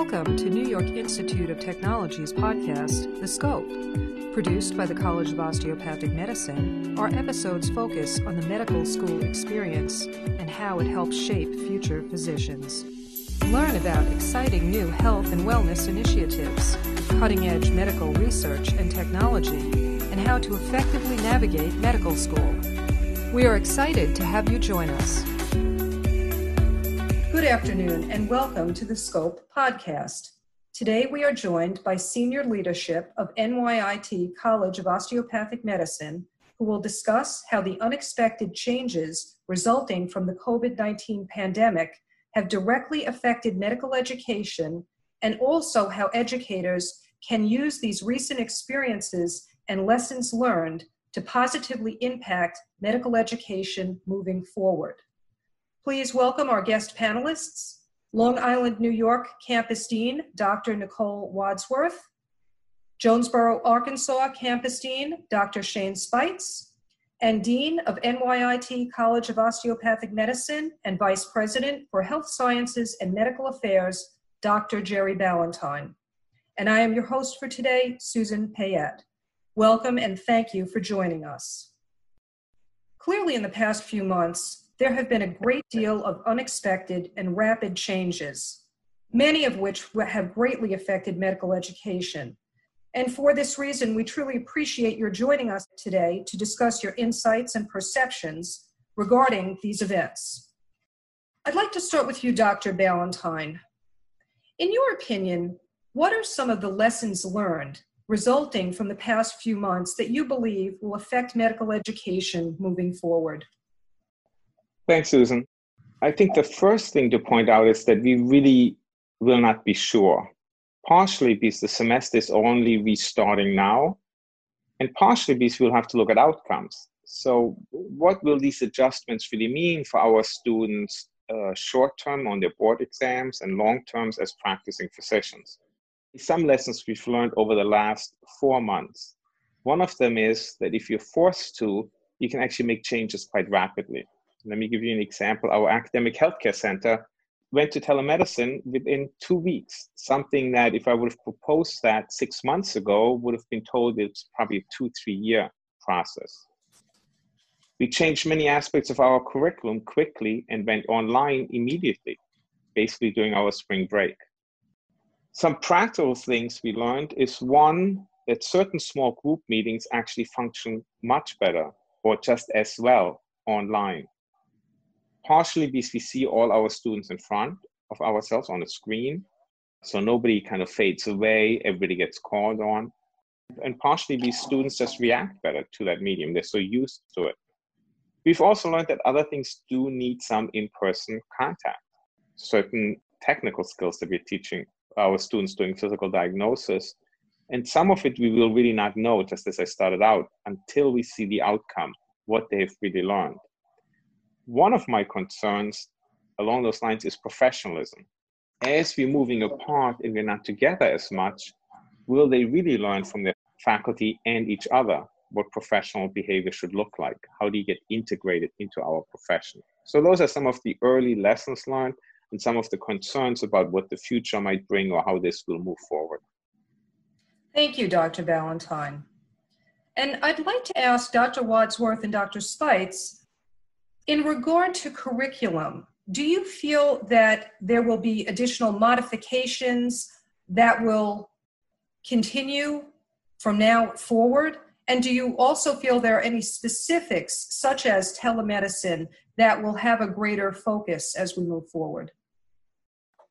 Welcome to New York Institute of Technology's podcast, The Scope. Produced by the College of Osteopathic Medicine, our episodes focus on the medical school experience and how it helps shape future physicians. Learn about exciting new health and wellness initiatives, cutting edge medical research and technology, and how to effectively navigate medical school. We are excited to have you join us. Good afternoon and welcome to the Scope podcast. Today we are joined by senior leadership of NYIT College of Osteopathic Medicine, who will discuss how the unexpected changes resulting from the COVID 19 pandemic have directly affected medical education and also how educators can use these recent experiences and lessons learned to positively impact medical education moving forward. Please welcome our guest panelists, Long Island, New York Campus Dean, Dr. Nicole Wadsworth, Jonesboro, Arkansas Campus Dean, Dr. Shane Speights, and Dean of NYIT College of Osteopathic Medicine and Vice President for Health Sciences and Medical Affairs, Dr. Jerry Balentine. And I am your host for today, Susan Payette. Welcome and thank you for joining us. Clearly, in the past few months, there have been a great deal of unexpected and rapid changes, many of which have greatly affected medical education. And for this reason, we truly appreciate your joining us today to discuss your insights and perceptions regarding these events. I'd like to start with you, Dr. Balentine. In your opinion, what are some of the lessons learned resulting from the past few months that you believe will affect medical education moving forward? Thanks, Susan. I think the first thing to point out is that we really will not be sure. Partially because the semester is only restarting now, and partially because we'll have to look at outcomes. So, what will these adjustments really mean for our students uh, short term on their board exams and long terms as practicing physicians? Some lessons we've learned over the last four months. One of them is that if you're forced to, you can actually make changes quite rapidly. Let me give you an example. Our academic healthcare center went to telemedicine within two weeks, something that if I would have proposed that six months ago, would have been told it's probably a two, three year process. We changed many aspects of our curriculum quickly and went online immediately, basically during our spring break. Some practical things we learned is one, that certain small group meetings actually function much better or just as well online partially because we see all our students in front of ourselves on the screen. So nobody kind of fades away, everybody gets called on. And partially these students just react better to that medium. They're so used to it. We've also learned that other things do need some in person contact. Certain technical skills that we're teaching our students doing physical diagnosis. And some of it we will really not know, just as I started out, until we see the outcome, what they've really learned. One of my concerns along those lines is professionalism. As we're moving apart and we're not together as much, will they really learn from their faculty and each other what professional behavior should look like? How do you get integrated into our profession? So, those are some of the early lessons learned and some of the concerns about what the future might bring or how this will move forward. Thank you, Dr. Balentine. And I'd like to ask Dr. Wadsworth and Dr. Speights in regard to curriculum, do you feel that there will be additional modifications that will continue from now forward? And do you also feel there are any specifics, such as telemedicine, that will have a greater focus as we move forward?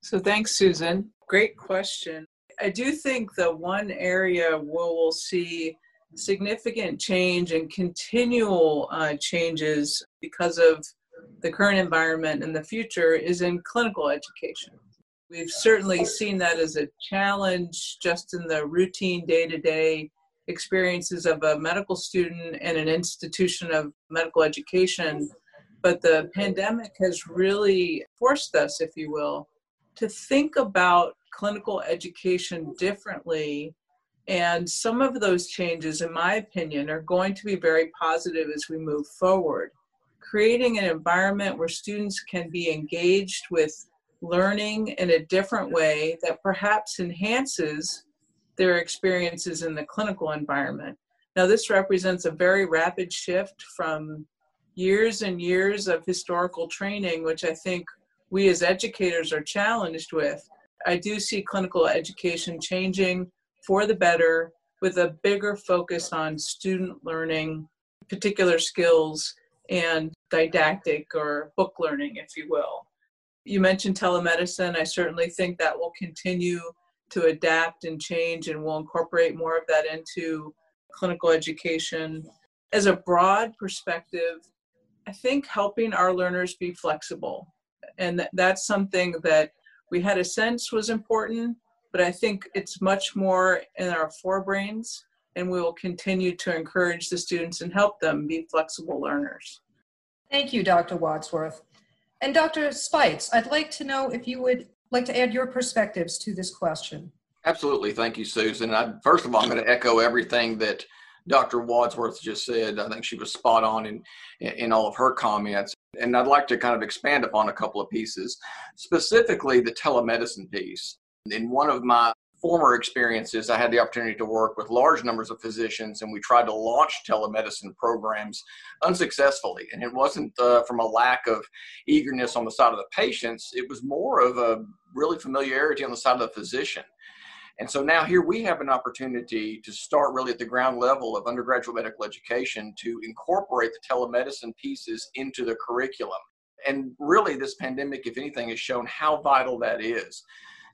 So, thanks, Susan. Great question. I do think the one area where we'll see significant change and continual uh, changes because of the current environment and the future is in clinical education. We've certainly seen that as a challenge just in the routine day to day experiences of a medical student and an institution of medical education. But the pandemic has really forced us, if you will, to think about clinical education differently and some of those changes, in my opinion, are going to be very positive as we move forward. Creating an environment where students can be engaged with learning in a different way that perhaps enhances their experiences in the clinical environment. Now, this represents a very rapid shift from years and years of historical training, which I think we as educators are challenged with. I do see clinical education changing for the better with a bigger focus on student learning, particular skills, and didactic or book learning, if you will. You mentioned telemedicine. I certainly think that will continue to adapt and change, and we'll incorporate more of that into clinical education. As a broad perspective, I think helping our learners be flexible. And that's something that we had a sense was important, but I think it's much more in our forebrains, and we will continue to encourage the students and help them be flexible learners. Thank you, Dr. Wadsworth. And Dr. Speights, I'd like to know if you would like to add your perspectives to this question. Absolutely. Thank you, Susan. I, first of all, I'm going to echo everything that Dr. Wadsworth just said. I think she was spot on in, in all of her comments. And I'd like to kind of expand upon a couple of pieces, specifically the telemedicine piece. In one of my former experiences, I had the opportunity to work with large numbers of physicians, and we tried to launch telemedicine programs unsuccessfully. And it wasn't uh, from a lack of eagerness on the side of the patients, it was more of a really familiarity on the side of the physician. And so now here we have an opportunity to start really at the ground level of undergraduate medical education to incorporate the telemedicine pieces into the curriculum. And really, this pandemic, if anything, has shown how vital that is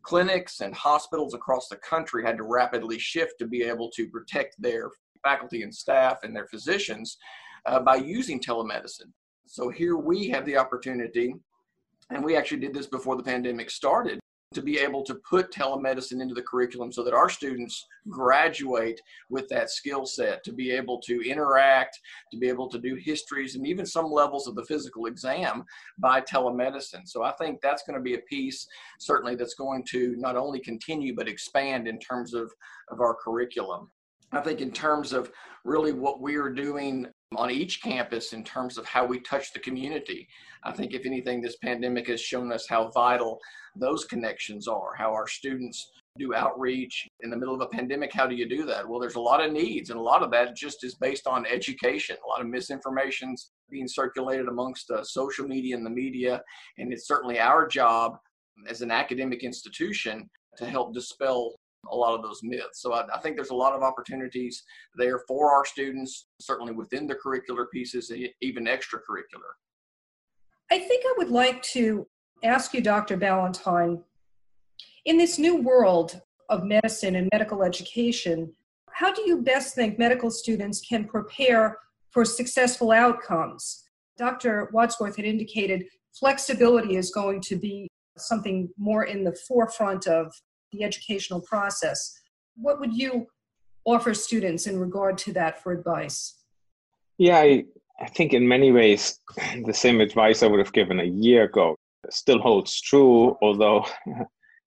clinics and hospitals across the country had to rapidly shift to be able to protect their faculty and staff and their physicians uh, by using telemedicine. So here we have the opportunity, and we actually did this before the pandemic started, to be able to put telemedicine into the curriculum so that our students graduate with that skill set to be able to interact, to be able to do histories, and even some levels of the physical exam by telemedicine. So I think that's going to be a piece, certainly, that's going to not only continue but expand in terms of, of our curriculum. I think in terms of really what we are doing on each campus in terms of how we touch the community. I think, if anything, this pandemic has shown us how vital those connections are, how our students do outreach in the middle of a pandemic. How do you do that? Well, there's a lot of needs, and a lot of that just is based on education. A lot of misinformation's being circulated amongst uh, social media and the media, and it's certainly our job as an academic institution to help dispel a lot of those myths. So I, I, think there's a lot of opportunities there for our students, certainly within the curricular pieces, even extracurricular. I think I would like to ask you, Dr. Balentine, in this new world of medicine and medical education, how do you best think medical students can prepare for successful outcomes? Dr. Wadsworth had indicated flexibility is going to be something more in the forefront of the educational process. What would you offer students in regard to that for advice? Yeah, I, I think in many ways, the same advice I would have given a year ago still holds true, although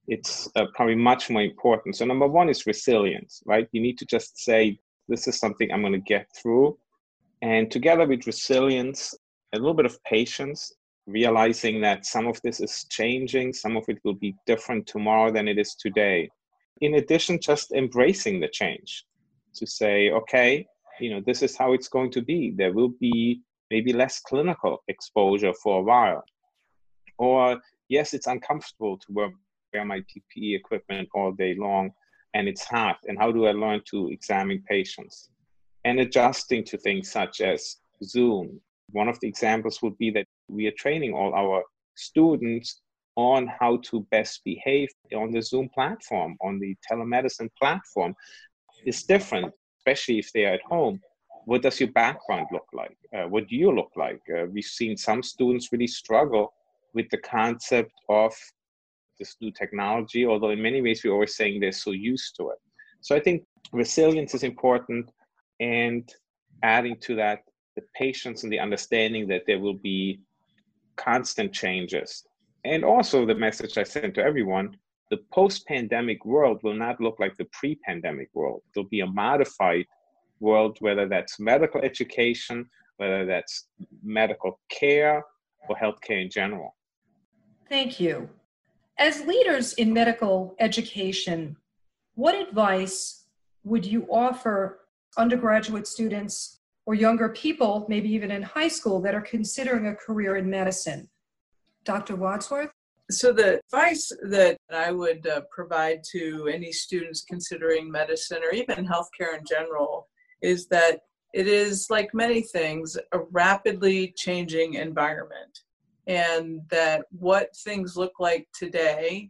it's uh, probably much more important. So, number one is resilience, right? You need to just say, this is something I'm going to get through. And together with resilience, a little bit of patience realizing that some of this is changing, some of it will be different tomorrow than it is today. In addition, just embracing the change to say, okay, you know, this is how it's going to be. There will be maybe less clinical exposure for a while. Or, yes, it's uncomfortable to wear, wear my PPE equipment all day long and it's hard. And how do I learn to examine patients? And adjusting to things such as Zoom. One of the examples would be that we are training all our students on how to best behave on the Zoom platform, on the telemedicine platform. It's different, especially if they're at home. What does your background look like? Uh, what do you look like? Uh, we've seen some students really struggle with the concept of this new technology, although in many ways we're always saying they're so used to it. So I think resilience is important, and adding to that, the patience and the understanding that there will be constant changes. And also, the message I sent to everyone the post pandemic world will not look like the pre pandemic world. There'll be a modified world, whether that's medical education, whether that's medical care, or healthcare in general. Thank you. As leaders in medical education, what advice would you offer undergraduate students or younger people, maybe even in high school, that are considering a career in medicine? Dr. Wadsworth? So, the advice that I would uh, provide to any students considering medicine or even healthcare in general is that it is, like many things, a rapidly changing environment. And that what things look like today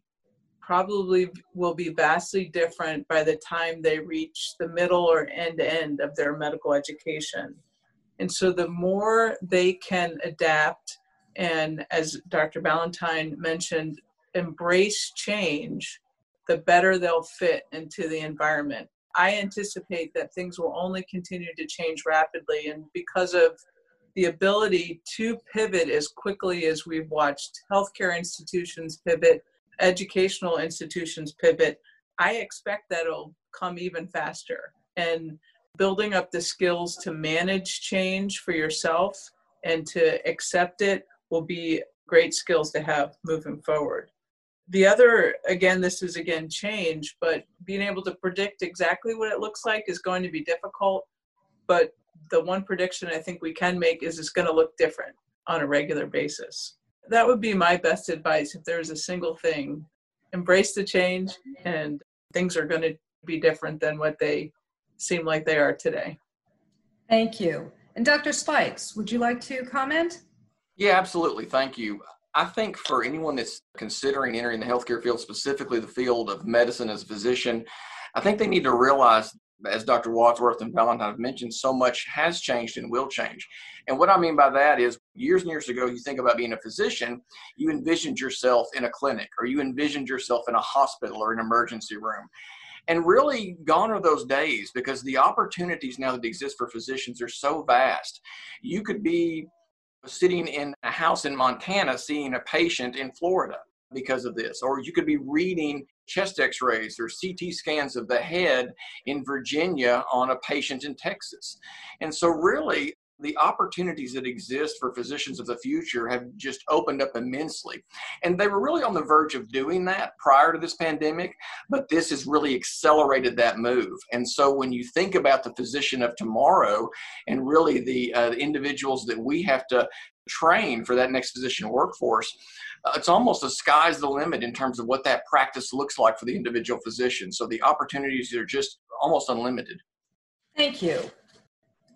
probably will be vastly different by the time they reach the middle or end end of their medical education. And so, the more they can adapt and as Dr. Balentine mentioned, embrace change, the better they'll fit into the environment. I anticipate that things will only continue to change rapidly, and because of the ability to pivot as quickly as we've watched healthcare institutions pivot, educational institutions pivot, I expect that it'll come even faster. And building up the skills to manage change for yourself and to accept it will be great skills to have moving forward. The other, again, this is again change, but being able to predict exactly what it looks like is going to be difficult. But the one prediction I think we can make is it's going to look different on a regular basis. That would be my best advice if there's a single thing. Embrace the change, and things are going to be different than what they seem like they are today. Thank you. And Dr. Speights, would you like to comment? Yeah, absolutely. Thank you. I think for anyone that's considering entering the healthcare field, specifically the field of medicine as a physician, I think they need to realize, as Dr. Wadsworth and Balentine have mentioned, so much has changed and will change. And what I mean by that is, years and years ago, you think about being a physician, you envisioned yourself in a clinic, or you envisioned yourself in a hospital or an emergency room. And really, gone are those days because the opportunities now that exist for physicians are so vast. You could be sitting in a house in Montana seeing a patient in Florida because of this. Or you could be reading chest x rays or CT scans of the head in Virginia on a patient in Texas. And so, really, the opportunities that exist for physicians of the future have just opened up immensely. And they were really on the verge of doing that prior to this pandemic, but this has really accelerated that move. And so when you think about the physician of tomorrow and really the, uh, the individuals that we have to train for that next physician workforce, uh, it's almost the sky's the limit in terms of what that practice looks like for the individual physician. So the opportunities are just almost unlimited. Thank you.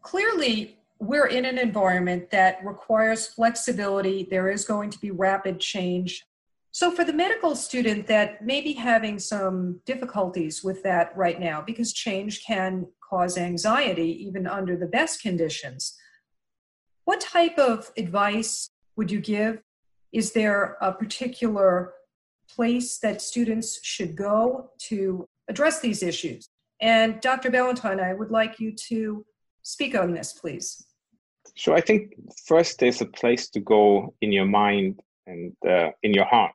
Clearly, we're in an environment that requires flexibility. There is going to be rapid change. So, for the medical student that may be having some difficulties with that right now, because change can cause anxiety even under the best conditions, what type of advice would you give? Is there a particular place that students should go to address these issues? And Dr. Balentine, I would like you to speak on this, please. So I think first there's a place to go in your mind and uh, in your heart.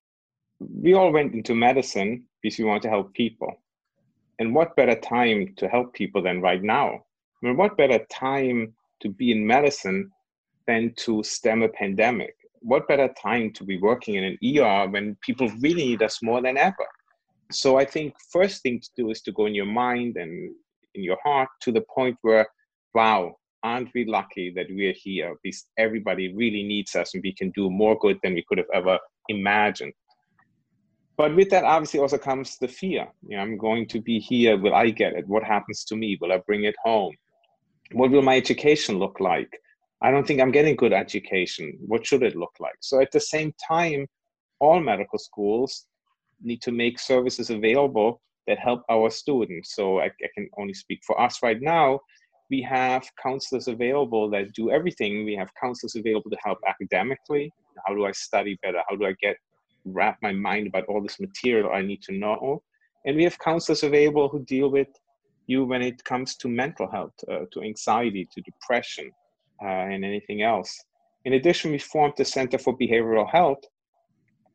We all went into medicine because we want to help people. And what better time to help people than right now? I mean, what better time to be in medicine than to stem a pandemic? What better time to be working in an ER when people really need us more than ever? So I think first thing to do is to go in your mind and in your heart to the point where, wow, aren't we lucky that we are here? Because everybody really needs us and we can do more good than we could have ever imagined. But with that obviously also comes the fear. You know, i'm going to be here. Will i get it? What happens to me? Will i bring it home? What will my education look like? I don't think i'm getting good education. What should it look like? So at the same time all medical schools need to make services available that help our students. So I, I can only speak for us right now we have counselors available that do everything. We have counselors available to help academically. How do I study better? How do I get wrap my mind about all this material I need to know? And we have counselors available who deal with you when it comes to mental health, uh, to anxiety, to depression, uh, and anything else. In addition, we formed the Center for Behavioral Health,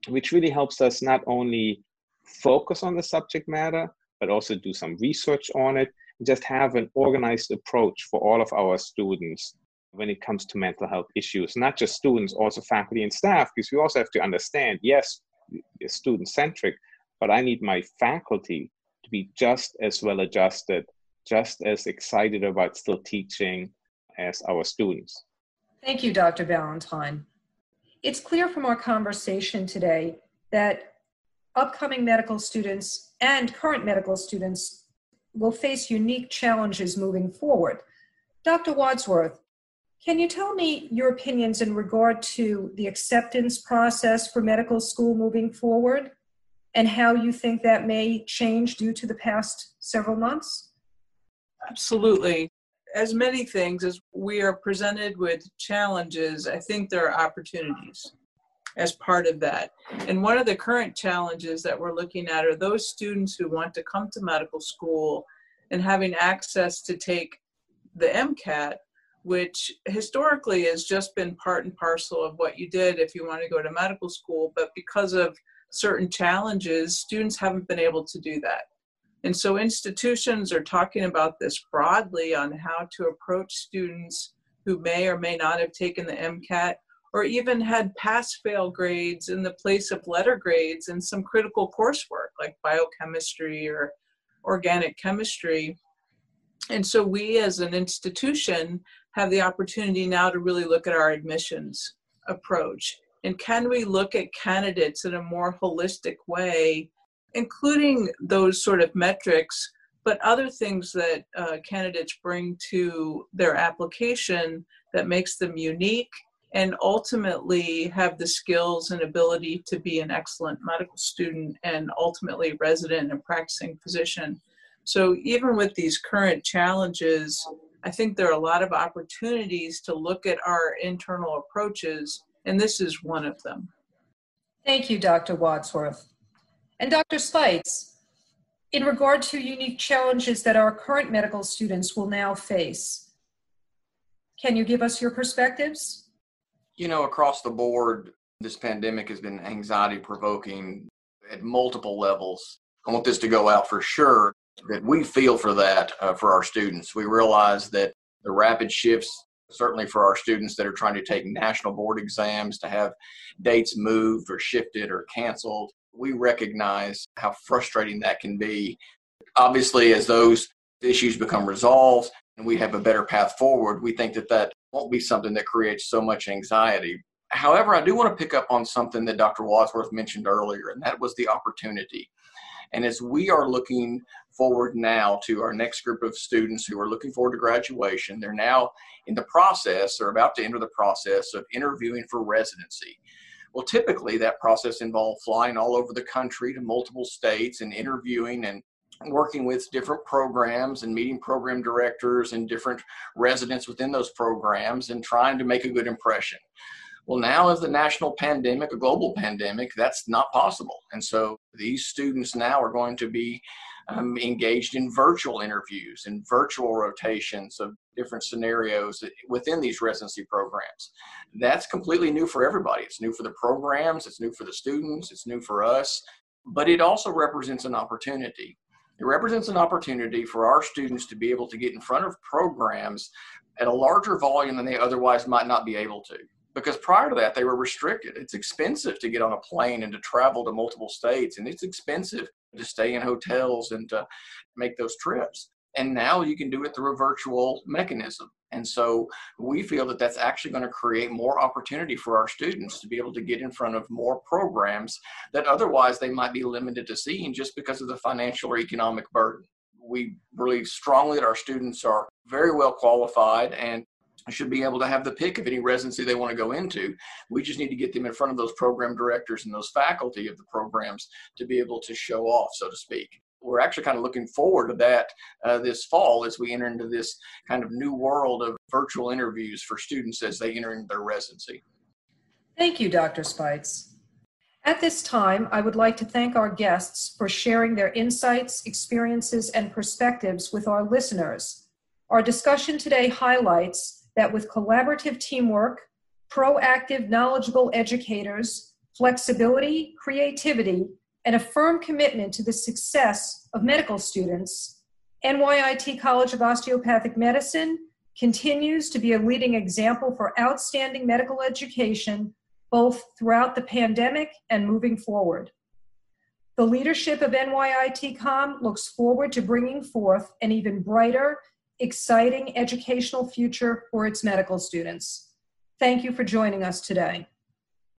which really helps us not only focus on the subject matter, but also do some research on it just have an organized approach for all of our students when it comes to mental health issues, not just students, also faculty and staff, because we also have to understand yes, student centric, but I need my faculty to be just as well adjusted, just as excited about still teaching as our students. Thank you, Dr. Balentine. It's clear from our conversation today that upcoming medical students and current medical students will face unique challenges moving forward. Dr. Wadsworth, can you tell me your opinions in regard to the acceptance process for medical school moving forward and how you think that may change due to the past several months? Absolutely. As many things as we are presented with challenges, I think there are opportunities as part of that. And one of the current challenges that we're looking at are those students who want to come to medical school and having access to take the MCAT, which historically has just been part and parcel of what you did if you want to go to medical school. But because of certain challenges, students haven't been able to do that. And so institutions are talking about this broadly on how to approach students who may or may not have taken the MCAT or even had pass fail grades in the place of letter grades in some critical coursework like biochemistry or organic chemistry. And so we as an institution have the opportunity now to really look at our admissions approach. And can we look at candidates in a more holistic way, including those sort of metrics, but other things that uh, candidates bring to their application that makes them unique and ultimately have the skills and ability to be an excellent medical student and ultimately resident and practicing physician. So even with these current challenges, I think there are a lot of opportunities to look at our internal approaches, and this is one of them. Thank you, Dr. Wadsworth. And Dr. Speights, in regard to unique challenges that our current medical students will now face, can you give us your perspectives? You know, across the board, this pandemic has been anxiety provoking at multiple levels. I want this to go out for sure that we feel for that uh, for our students. We realize that the rapid shifts, certainly for our students that are trying to take national board exams, to have dates moved or shifted or canceled, we recognize how frustrating that can be. Obviously, as those issues become resolved and we have a better path forward, we think that that won't be something that creates so much anxiety. However, I do want to pick up on something that Dr. Wadsworth mentioned earlier, and that was the opportunity. And as we are looking forward now to our next group of students who are looking forward to graduation, they're now in the process, or about to enter the process of interviewing for residency. Well, typically that process involves flying all over the country to multiple states and interviewing and working with different programs and meeting program directors and different residents within those programs and trying to make a good impression. Well, now as the national pandemic, a global pandemic, that's not possible. And so these students now are going to be um, engaged in virtual interviews and virtual rotations of different scenarios within these residency programs. That's completely new for everybody. It's new for the programs, it's new for the students, it's new for us, but it also represents an opportunity. It represents an opportunity for our students to be able to get in front of programs at a larger volume than they otherwise might not be able to. Because prior to that, they were restricted. It's expensive to get on a plane and to travel to multiple states, and it's expensive to stay in hotels and to make those trips. And now you can do it through a virtual mechanism. And so we feel that that's actually going to create more opportunity for our students to be able to get in front of more programs that otherwise they might be limited to seeing just because of the financial or economic burden. We believe strongly that our students are very well qualified and should be able to have the pick of any residency they want to go into. We just need to get them in front of those program directors and those faculty of the programs to be able to show off, so to speak we're actually kind of looking forward to that uh, this fall as we enter into this kind of new world of virtual interviews for students as they enter into their residency. Thank you, Dr. Speights. At this time, I would like to thank our guests for sharing their insights, experiences, and perspectives with our listeners. Our discussion today highlights that with collaborative teamwork, proactive, knowledgeable educators, flexibility, creativity, and a firm commitment to the success of medical students, NYIT College of Osteopathic Medicine continues to be a leading example for outstanding medical education both throughout the pandemic and moving forward. The leadership of NYITCOM looks forward to bringing forth an even brighter, exciting educational future for its medical students. Thank you for joining us today.